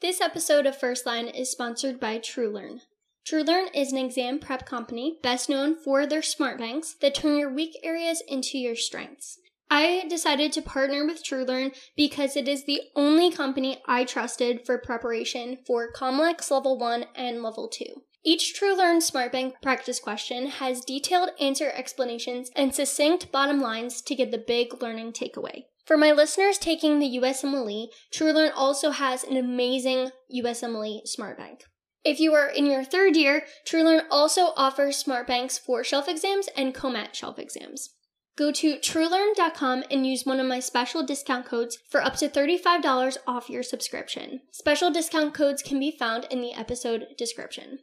This episode of First Line is sponsored by TrueLearn. TrueLearn is an exam prep company best known for their SmartBanks that turn your weak areas into your strengths. I decided to partner with TrueLearn because it is the only company I trusted for preparation for COMLEX Level 1 and Level 2. Each TrueLearn SmartBank practice question has detailed answer explanations and succinct bottom lines to get the big learning takeaway. For my listeners taking the USMLE, TrueLearn also has an amazing USMLE SmartBank. If you are in your third year, TrueLearn also offers SmartBanks for shelf exams and COMAT shelf exams. Go to truelearn.com and use one of my special discount codes for up to $35 off your subscription. Special discount codes can be found in the episode description.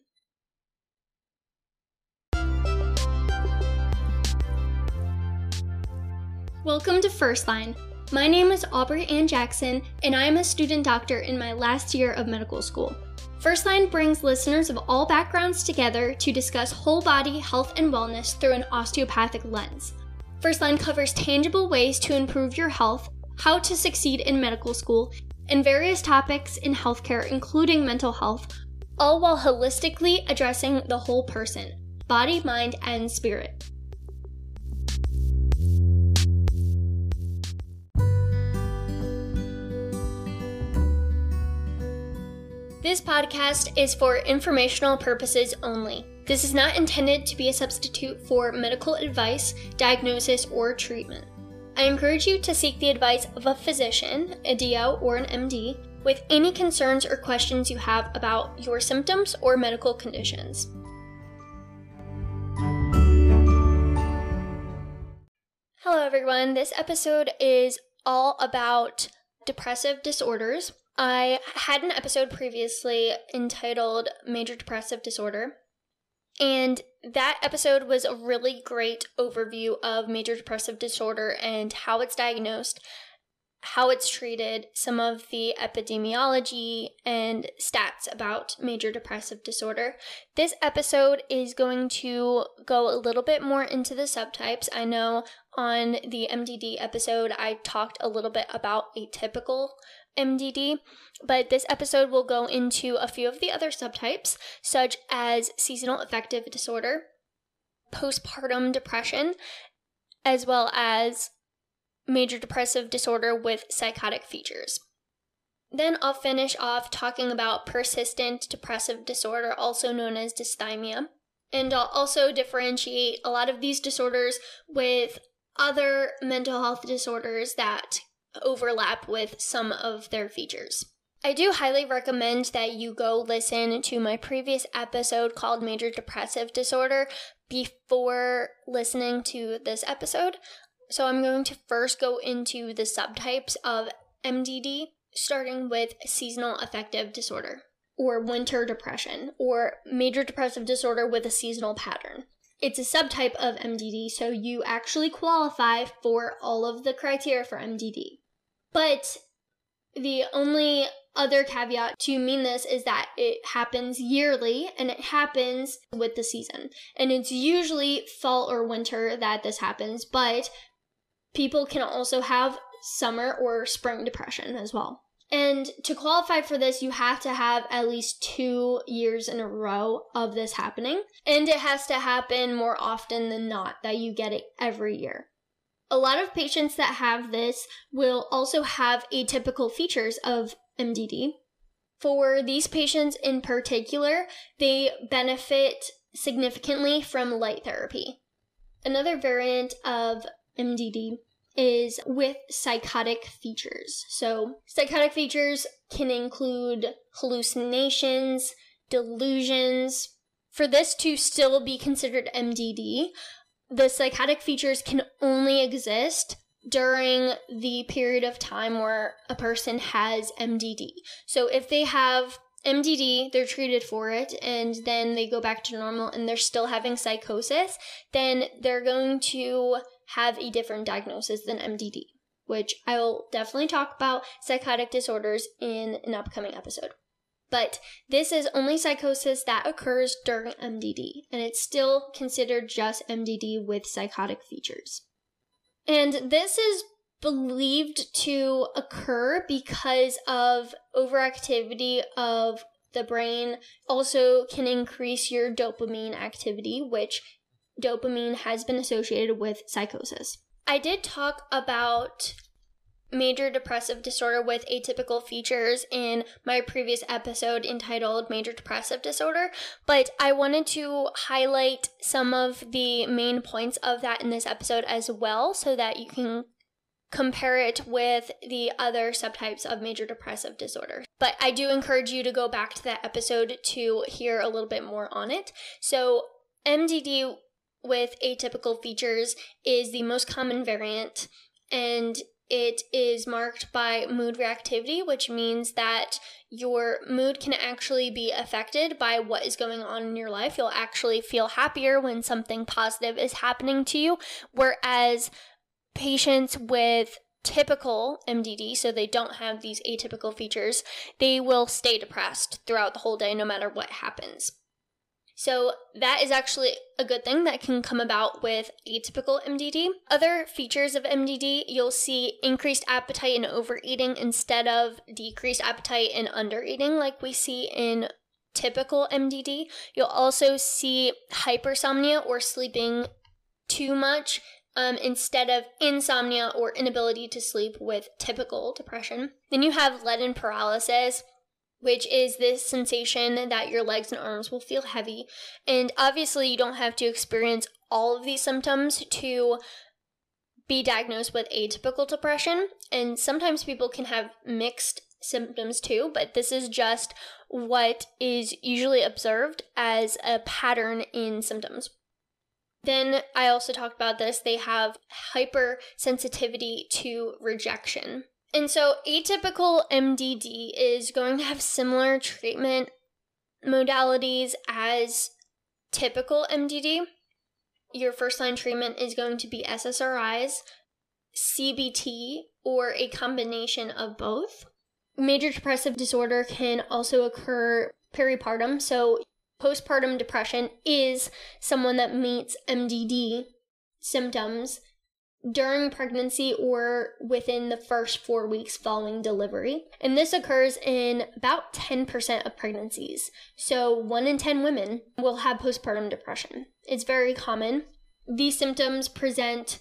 Welcome to First Line. My name is Aubrey Ann Jackson, and I am a student doctor in my last year of medical school. First Line brings listeners of all backgrounds together to discuss whole body health and wellness through an osteopathic lens. First Line covers tangible ways to improve your health, how to succeed in medical school, and various topics in healthcare, including mental health, all while holistically addressing the whole person body, mind, and spirit. This podcast is for informational purposes only. This is not intended to be a substitute for medical advice, diagnosis, or treatment. I encourage you to seek the advice of a physician, a DO, or an MD with any concerns or questions you have about your symptoms or medical conditions. Hello, everyone. This episode is all about depressive disorders. I had an episode previously entitled Major Depressive Disorder, and that episode was a really great overview of major depressive disorder and how it's diagnosed, how it's treated, some of the epidemiology and stats about major depressive disorder. This episode is going to go a little bit more into the subtypes. I know on the MDD episode, I talked a little bit about atypical MDD, but this episode will go into a few of the other subtypes, such as seasonal affective disorder, postpartum depression, as well as major depressive disorder with psychotic features. Then I'll finish off talking about persistent depressive disorder, also known as dysthymia. And I'll also differentiate a lot of these disorders with other mental health disorders that overlap with some of their features. I do highly recommend that you go listen to my previous episode called Major Depressive Disorder before listening to this episode. So, I'm going to first go into the subtypes of MDD, starting with seasonal affective disorder, or winter depression, or major depressive disorder with a seasonal pattern. It's a subtype of MDD, so you actually qualify for all of the criteria for MDD. But the only other caveat to mean this is that it happens yearly and it happens with the season. And it's usually fall or winter that this happens, but people can also have summer or spring depression as well. And to qualify for this, you have to have at least two years in a row of this happening. And it has to happen more often than not, that you get it every year. A lot of patients that have this will also have atypical features of MDD. For these patients in particular, they benefit significantly from light therapy. Another variant of MDD is with psychotic features. So, psychotic features can include hallucinations, delusions. For this to still be considered MDD, the psychotic features can only exist during the period of time where a person has MDD. So if they have MDD, they're treated for it, and then they go back to normal and they're still having psychosis, then they're going to have a different diagnosis than MDD, which I will definitely talk about psychotic disorders in an upcoming episode. But this is only psychosis that occurs during MDD, and it's still considered just MDD with psychotic features. And this is believed to occur because of overactivity of the brain also can increase your dopamine activity, which dopamine has been associated with psychosis. I did talk about major depressive disorder with atypical features in my previous episode entitled Major Depressive Disorder, but I wanted to highlight some of the main points of that in this episode as well so that you can compare it with the other subtypes of major depressive disorder. But I do encourage you to go back to that episode to hear a little bit more on it. So, MDD with atypical features is the most common variant and it is marked by mood reactivity, which means that your mood can actually be affected by what is going on in your life. You'll actually feel happier when something positive is happening to you, whereas patients with typical MDD, so they don't have these atypical features, they will stay depressed throughout the whole day no matter what happens. So, that is actually a good thing that can come about with atypical MDD. Other features of MDD, you'll see increased appetite and overeating instead of decreased appetite and undereating, like we see in typical MDD. You'll also see hypersomnia or sleeping too much um, instead of insomnia or inability to sleep with typical depression. Then you have leaden paralysis, which is this sensation that your legs and arms will feel heavy. And obviously, you don't have to experience all of these symptoms to be diagnosed with atypical depression. And sometimes people can have mixed symptoms too, but this is just what is usually observed as a pattern in symptoms. Then I also talked about this, they have hypersensitivity to rejection. And so atypical MDD is going to have similar treatment modalities as typical MDD. Your first line treatment is going to be SSRIs, CBT, or a combination of both. Major depressive disorder can also occur peripartum, so postpartum depression is someone that meets MDD symptoms during pregnancy or within the first four weeks following delivery. And this occurs in about 10% of pregnancies. So, one in 10 women will have postpartum depression. It's very common. These symptoms present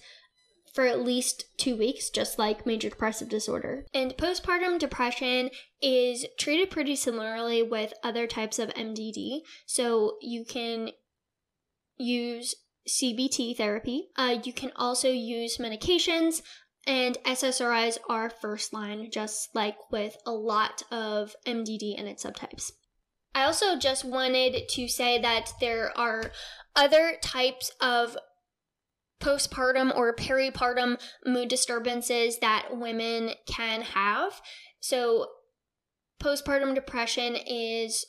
for at least two weeks, just like major depressive disorder. And postpartum depression is treated pretty similarly with other types of MDD. So you can use CBT therapy, uh, you can also use medications. And SSRIs are first line, just like with a lot of MDD and its subtypes. I also just wanted to say that there are other types of postpartum or peripartum mood disturbances that women can have. So, postpartum depression is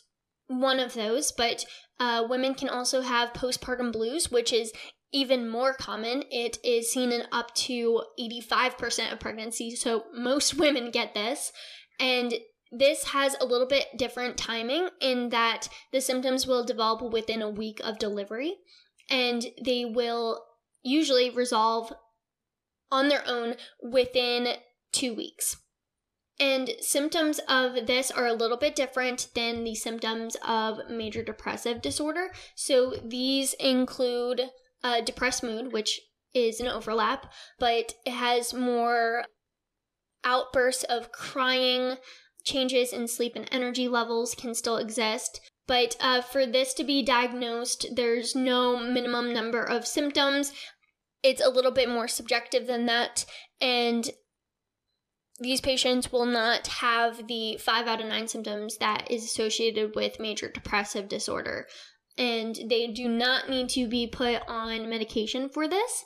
one of those, but uh, women can also have postpartum blues, which is even more common. It is seen in up to 85% of pregnancies, so most women get this. And this has a little bit different timing in that the symptoms will develop within a week of delivery and they will usually resolve on their own within two weeks. And symptoms of this are a little bit different than the symptoms of major depressive disorder. So these include uh, depressed mood, which is an overlap, but it has more outbursts of crying, changes in sleep and energy levels can still exist. But uh, for this to be diagnosed, there's no minimum number of symptoms. It's a little bit more subjective than that. And these patients will not have the five out of nine symptoms that is associated with major depressive disorder. And they do not need to be put on medication for this.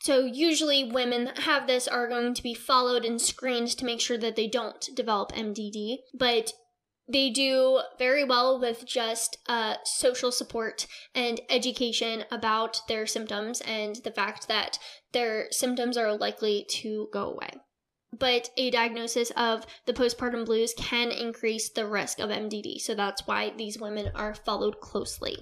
So, usually, women that have this are going to be followed and screened to make sure that they don't develop MDD. But they do very well with just uh, social support and education about their symptoms and the fact that their symptoms are likely to go away. But a diagnosis of the postpartum blues can increase the risk of MDD, so that's why these women are followed closely.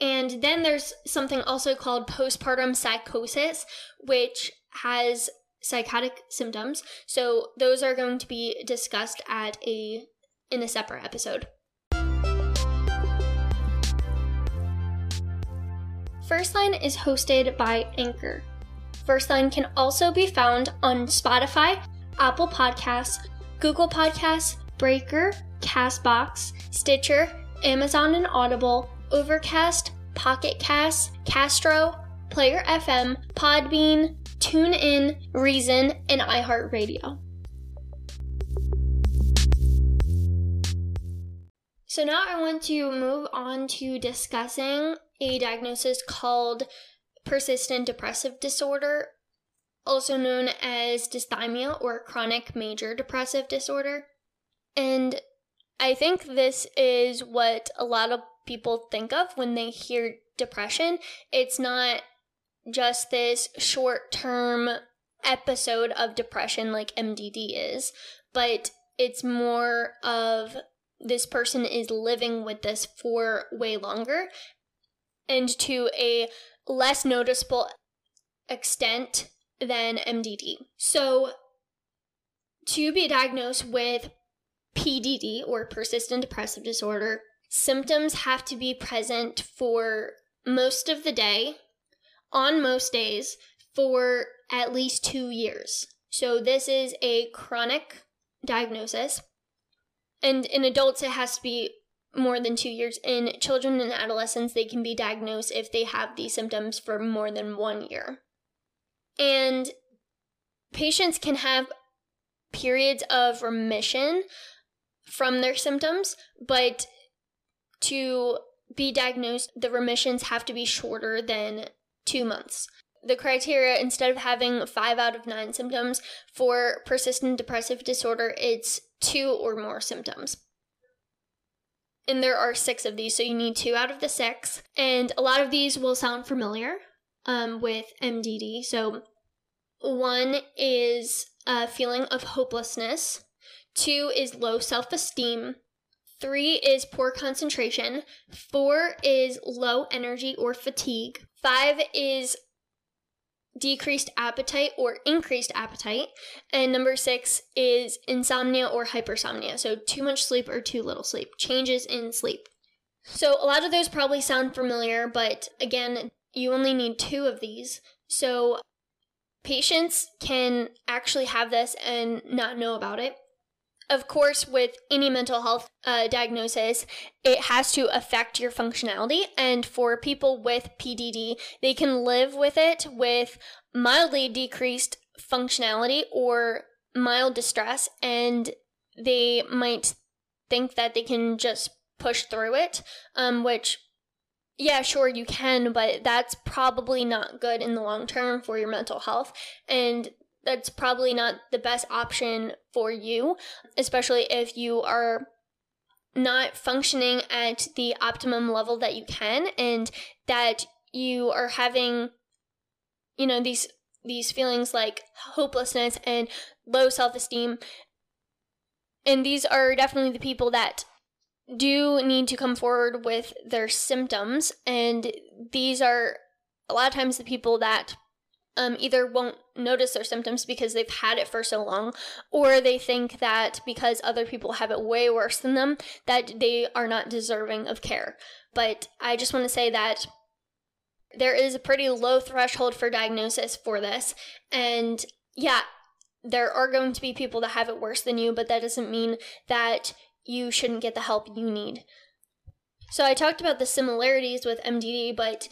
And then there's something also called postpartum psychosis, which has psychotic symptoms. So those are going to be discussed at a in a separate episode. First Line is hosted by Anchor. First Line can also be found on Spotify, Apple Podcasts, Google Podcasts, Breaker, Castbox, Stitcher, Amazon and Audible, Overcast, Pocket Cast, Castro, Player FM, Podbean, TuneIn, Reason, and iHeartRadio. So now I want to move on to discussing a diagnosis called persistent depressive disorder, also known as dysthymia or chronic major depressive disorder. And I think this is what a lot of people think of when they hear depression. It's not just this short term episode of depression like MDD is, but it's more of this person is living with this for way longer and to a less noticeable extent than MDD. So, to be diagnosed with PDD or persistent depressive disorder, symptoms have to be present for most of the day, on most days, for at least two years. So, this is a chronic diagnosis. And in adults, it has to be more than two years. In children and adolescents, they can be diagnosed if they have these symptoms for more than one year. And patients can have periods of remission from their symptoms, but to be diagnosed, the remissions have to be shorter than two months. The criteria, instead of having five out of nine symptoms for persistent depressive disorder, it's two or more symptoms. And there are six of these, so you need two out of the six. And a lot of these will sound familiar um, with MDD. So, one is a feeling of hopelessness, two is low self esteem, three is poor concentration, four is low energy or fatigue, five is decreased appetite or increased appetite. And number six is insomnia or hypersomnia. So, too much sleep or too little sleep, changes in sleep. So, a lot of those probably sound familiar, but again, you only need two of these. So, patients can actually have this and not know about it of course, with any mental health uh, diagnosis, it has to affect your functionality. And for people with PDD, they can live with it with mildly decreased functionality or mild distress, and they might think that they can just push through it, um, which yeah, sure, you can, but that's probably not good in the long term for your mental health. And that's probably not the best option for you, especially if you are not functioning at the optimum level that you can and that you are having you know these these feelings like hopelessness and low self-esteem. And these are definitely the people that do need to come forward with their symptoms. And these are a lot of times the people that um, either won't notice their symptoms because they've had it for so long, or they think that because other people have it way worse than them, that they are not deserving of care. But I just want to say that there is a pretty low threshold for diagnosis for this. And yeah, there are going to be people that have it worse than you, but that doesn't mean that you shouldn't get the help you need. So I talked about the similarities with MDD, but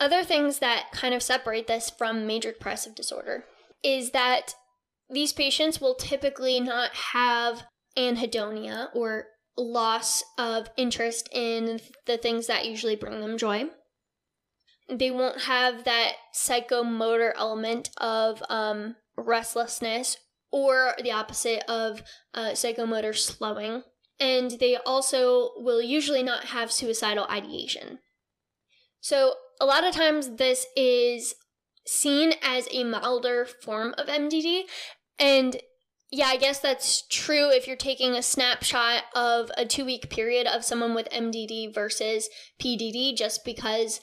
other things that kind of separate this from major depressive disorder is that these patients will typically not have anhedonia or loss of interest in the things that usually bring them joy. They won't have that psychomotor element of um, restlessness or the opposite of uh, psychomotor slowing. And they also will usually not have suicidal ideation. So, a lot of times this is seen as a milder form of MDD. And yeah, I guess that's true if you're taking a snapshot of a two week period of someone with MDD versus PDD, just because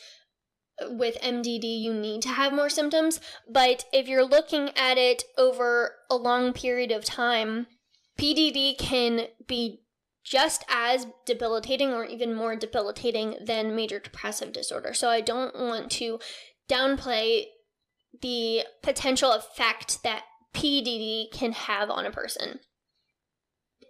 with MDD, you need to have more symptoms. But if you're looking at it over a long period of time, PDD can be just as debilitating or even more debilitating than major depressive disorder. So I don't want to downplay the potential effect that PDD can have on a person.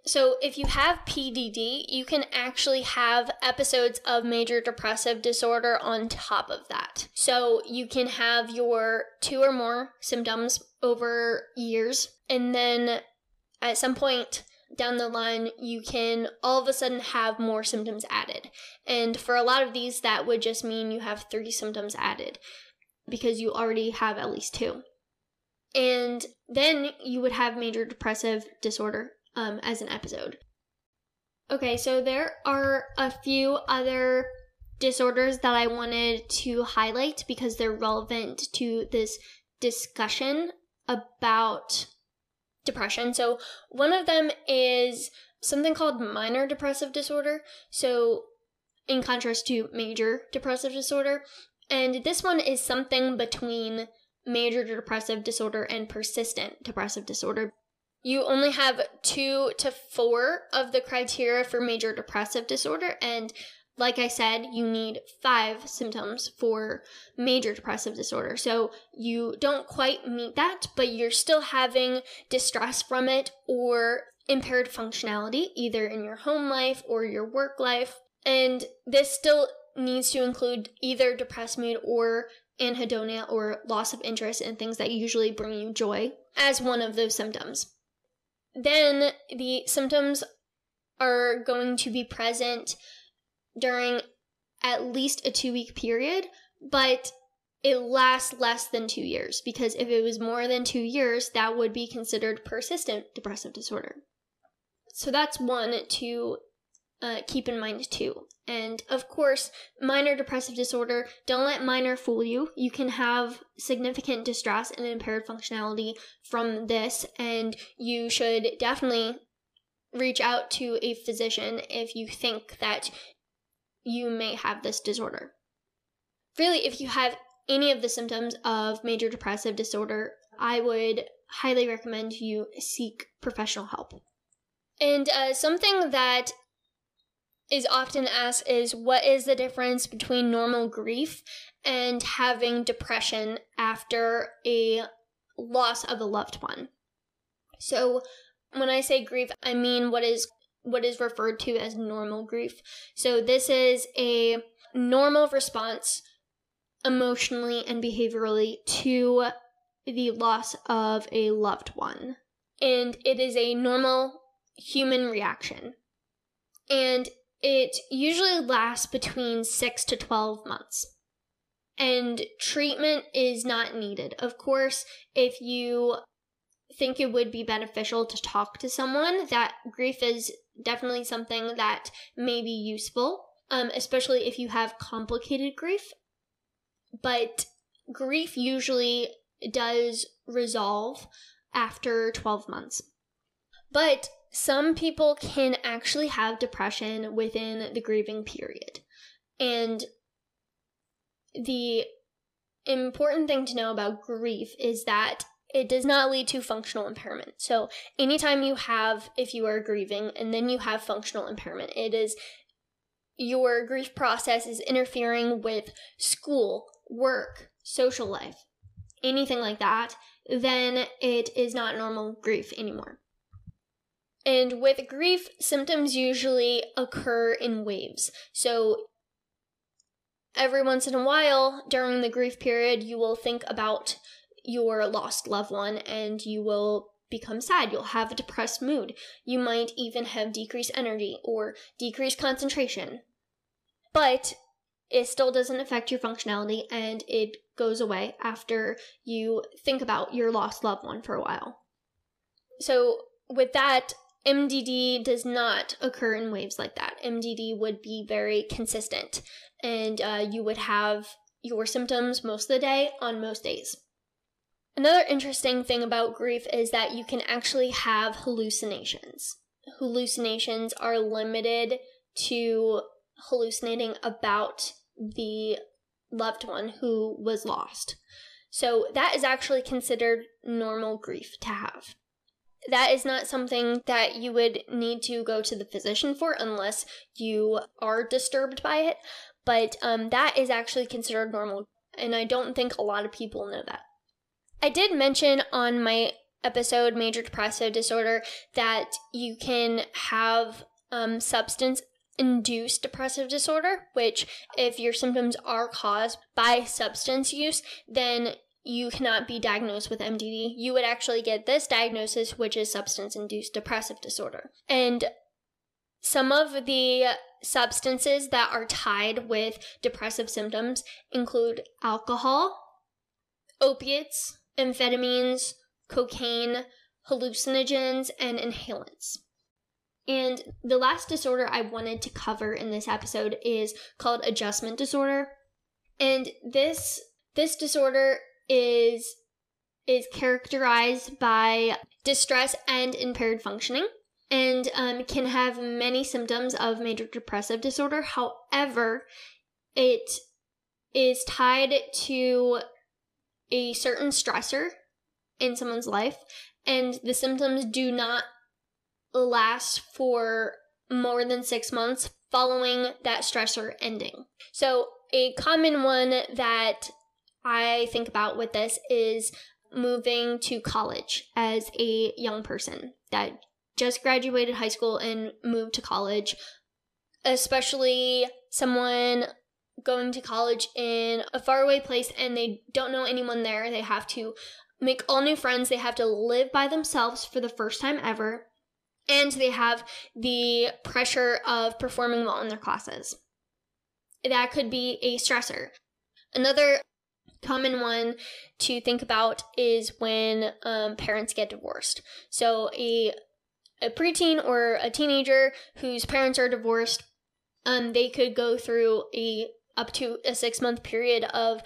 So, if you have PDD, you can actually have episodes of major depressive disorder on top of that. So, you can have your two or more symptoms over years, and then at some point down the line, you can all of a sudden have more symptoms added. And for a lot of these, that would just mean you have three symptoms added because you already have at least two. And then you would have major depressive disorder um, as an episode. Okay, so there are a few other disorders that I wanted to highlight because they're relevant to this discussion about depression. So, one of them is something called minor depressive disorder. So, in contrast to major depressive disorder. And this one is something between major depressive disorder and persistent depressive disorder you only have two to four of the criteria for major depressive disorder. And like I said, you need five symptoms for major depressive disorder. So you don't quite meet that, but you're still having distress from it or impaired functionality, either in your home life or your work life. And this still needs to include either depressed mood or anhedonia or loss of interest in things that usually bring you joy as one of those symptoms then the symptoms are going to be present during at least a two week period, but it lasts less than two years because if it was more than two years, that would be considered persistent depressive disorder. So that's one to uh, keep in mind too. And of course, minor depressive disorder, don't let minor fool you. You can have significant distress and impaired functionality from this, and you should definitely reach out to a physician if you think that you may have this disorder. Really, if you have any of the symptoms of major depressive disorder, I would highly recommend you seek professional help. And uh, something that is often asked is what is the difference between normal grief and having depression after a loss of a loved one. So when I say grief, I mean what is what is referred to as normal grief. So this is a normal response emotionally and behaviorally to the loss of a loved one. And it is a normal human reaction. And it usually lasts between 6 to 12 months. And treatment is not needed. Of course, if you think it would be beneficial to talk to someone, that grief is definitely something that may be useful, um, especially if you have complicated grief. But grief usually does resolve after 12 months. But some people can actually have depression within the grieving period. And the important thing to know about grief is that it does not lead to functional impairment. So, anytime you have, if you are grieving and then you have functional impairment, it is your grief process is interfering with school, work, social life, anything like that, then it is not normal grief anymore. And with grief, symptoms usually occur in waves. So every once in a while during the grief period, you will think about your lost loved one and you will become sad. You'll have a depressed mood. You might even have decreased energy or decreased concentration. But it still doesn't affect your functionality and it goes away after you think about your lost loved one for a while. So, with that, MDD does not occur in waves like that. MDD would be very consistent, and uh, you would have your symptoms most of the day on most days. Another interesting thing about grief is that you can actually have hallucinations. Hallucinations are limited to hallucinating about the loved one who was lost. So that is actually considered normal grief to have. That is not something that you would need to go to the physician for unless you are disturbed by it. But um, that is actually considered normal. And I don't think a lot of people know that. I did mention on my episode, Major Depressive Disorder, that you can have um, substance induced depressive disorder, which, if your symptoms are caused by substance use, then you cannot be diagnosed with MDD. You would actually get this diagnosis, which is substance induced depressive disorder. And some of the substances that are tied with depressive symptoms include alcohol, opiates, amphetamines, cocaine, hallucinogens, and inhalants. And the last disorder I wanted to cover in this episode is called adjustment disorder. And this this disorder is is characterized by distress and impaired functioning and um, can have many symptoms of major depressive disorder. However, it is tied to a certain stressor in someone's life, and the symptoms do not last for more than six months following that stressor ending. So, a common one that I think about with this is moving to college as a young person that just graduated high school and moved to college, especially someone going to college in a faraway place and they don't know anyone there. They have to make all new friends, they have to live by themselves for the first time ever, and they have the pressure of performing well in their classes. That could be a stressor. Another common one to think about is when um, parents get divorced. So a a preteen or a teenager whose parents are divorced, um, they could go through a up to a six month period of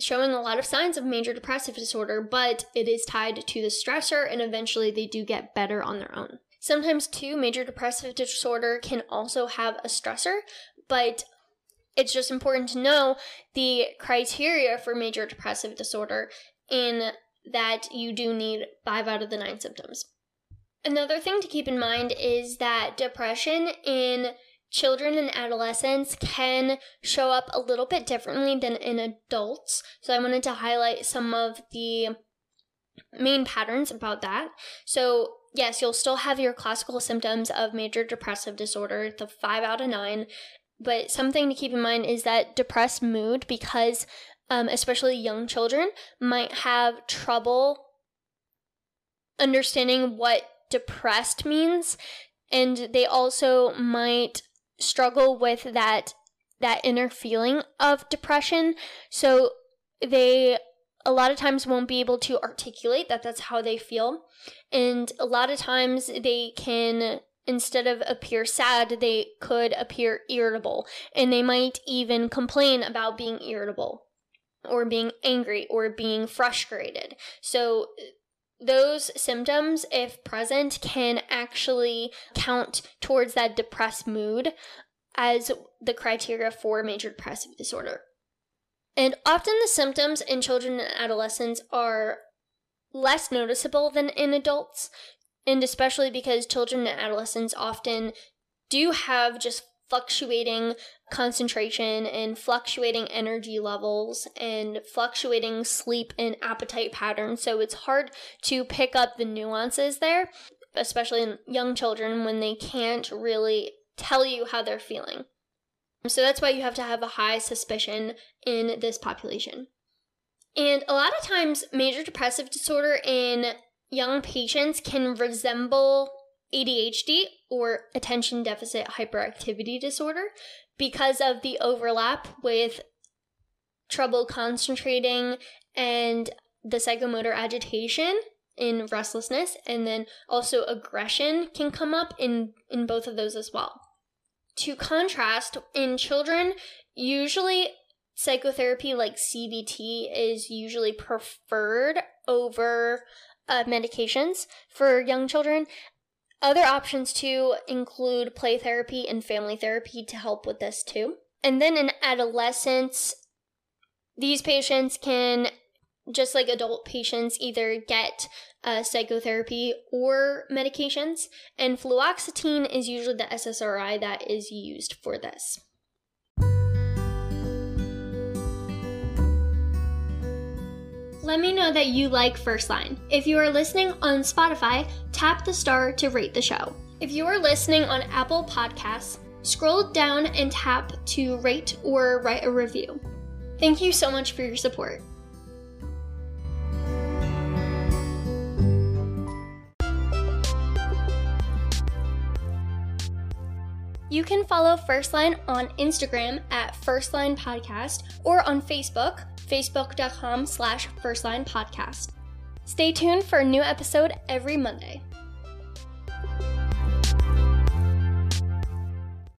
showing a lot of signs of major depressive disorder, but it is tied to the stressor, and eventually they do get better on their own. Sometimes, too, major depressive disorder can also have a stressor, but it's just important to know the criteria for major depressive disorder in that you do need five out of the nine symptoms. Another thing to keep in mind is that depression in children and adolescents can show up a little bit differently than in adults. So I wanted to highlight some of the main patterns about that. So, yes, you'll still have your classical symptoms of major depressive disorder, the 5 out of 9, but something to keep in mind is that depressed mood, because um, especially young children might have trouble understanding what depressed means, and they also might struggle with that that inner feeling of depression. So they a lot of times won't be able to articulate that that's how they feel. And a lot of times they can instead of appear sad, they could appear irritable. And they might even complain about being irritable or being angry or being frustrated. So, those symptoms, if present, can actually count towards that depressed mood as the criteria for major depressive disorder. And often the symptoms in children and adolescents are less noticeable than in adults and especially because children and adolescents often do have just fluctuating concentration and fluctuating energy levels and fluctuating sleep and appetite patterns. So it's hard to pick up the nuances there, especially in young children when they can't really tell you how they're feeling. So that's why you have to have a high suspicion in this population. And a lot of times, major depressive disorder in young patients can resemble ADHD or attention deficit hyperactivity disorder because of the overlap with trouble concentrating and the psychomotor agitation in restlessness and then also aggression can come up in in both of those as well. To contrast, in children, usually psychotherapy like CBT is usually preferred over uh, medications for young children. Other options too include play therapy and family therapy to help with this too. And then in adolescence, These patients can, just like adult patients, either get uh, psychotherapy or medications, and fluoxetine is usually the SSRI that is used for this. Let me know that you like First Line. If you are listening on Spotify, tap the star to rate the show. If you are listening on Apple Podcasts, scroll down and tap to rate or write a review. Thank you so much for your support. You can follow Firstline on Instagram at Firstline Podcast or on Facebook, facebook.com slash Firstline Podcast. Stay tuned for a new episode every Monday.